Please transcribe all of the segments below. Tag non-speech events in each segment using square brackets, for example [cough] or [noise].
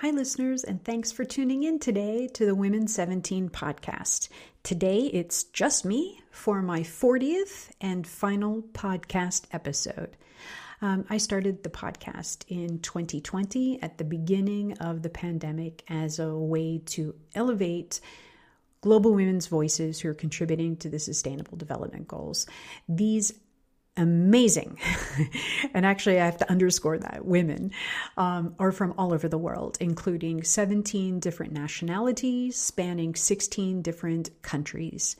Hi, listeners, and thanks for tuning in today to the Women 17 podcast. Today, it's just me for my 40th and final podcast episode. Um, I started the podcast in 2020 at the beginning of the pandemic as a way to elevate global women's voices who are contributing to the Sustainable Development Goals. These amazing, [laughs] and actually I have to underscore that, women um, are from all over the world, including 17 different nationalities spanning 16 different countries.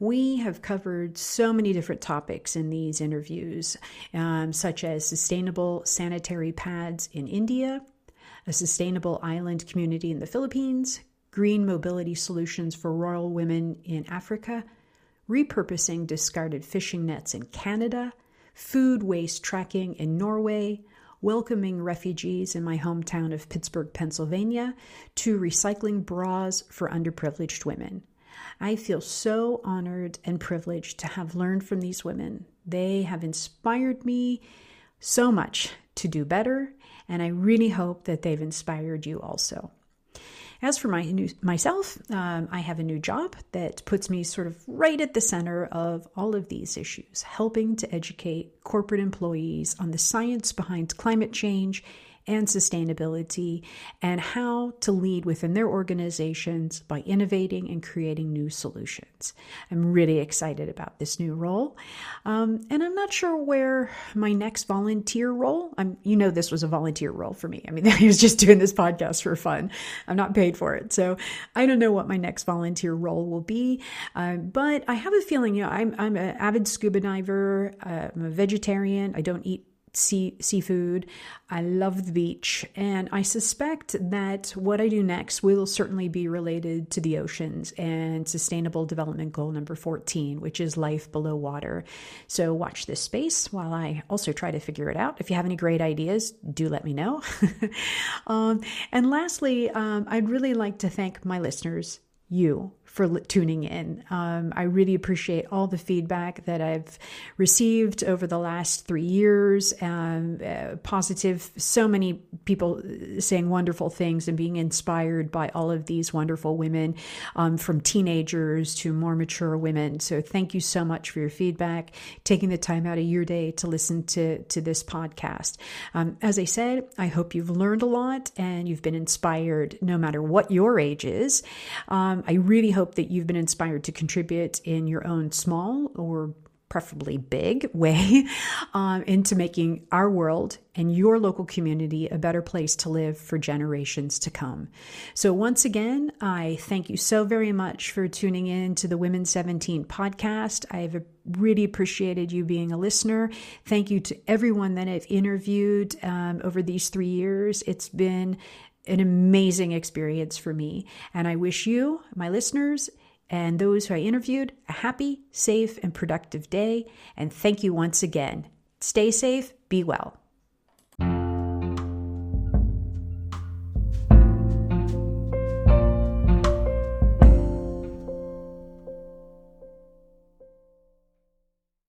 We have covered so many different topics in these interviews, um, such as sustainable sanitary pads in India, a sustainable island community in the Philippines, green mobility solutions for rural women in Africa, repurposing discarded fishing nets in Canada, food waste tracking in Norway, welcoming refugees in my hometown of Pittsburgh, Pennsylvania, to recycling bras for underprivileged women. I feel so honored and privileged to have learned from these women. They have inspired me so much to do better, and I really hope that they've inspired you also. As for my new, myself, um, I have a new job that puts me sort of right at the center of all of these issues, helping to educate corporate employees on the science behind climate change and sustainability and how to lead within their organizations by innovating and creating new solutions. I'm really excited about this new role. Um, and I'm not sure where my next volunteer role, I'm, you know, this was a volunteer role for me. I mean, [laughs] I was just doing this podcast for fun. I'm not paid for it. So I don't know what my next volunteer role will be. Uh, but I have a feeling, you know, I'm, I'm an avid scuba diver. Uh, I'm a vegetarian. I don't eat sea, seafood. I love the beach. And I suspect that what I do next will certainly be related to the oceans and Sustainable Development Goal number 14, which is life below water. So watch this space while I also try to figure it out. If you have any great ideas, do let me know. [laughs] um, and lastly, um, I'd really like to thank my listeners you for tuning in. Um, I really appreciate all the feedback that I've received over the last three years. Um, uh, positive, so many people saying wonderful things and being inspired by all of these wonderful women, um, from teenagers to more mature women. So thank you so much for your feedback, taking the time out of your day to listen to to this podcast. Um, as I said, I hope you've learned a lot and you've been inspired, no matter what your age is. Um, I really hope hope that you've been inspired to contribute in your own small or preferably big [laughs] way um, into making our world and your local community a better place to live for generations to come. So, once again, I thank you so very much for tuning in to the Women 17 podcast. I've really appreciated you being a listener. Thank you to everyone that I've interviewed um, over these three years. It's been an amazing experience for me. And I wish you, my listeners, and those who I interviewed a happy, safe, and productive day. And thank you once again. Stay safe, be well.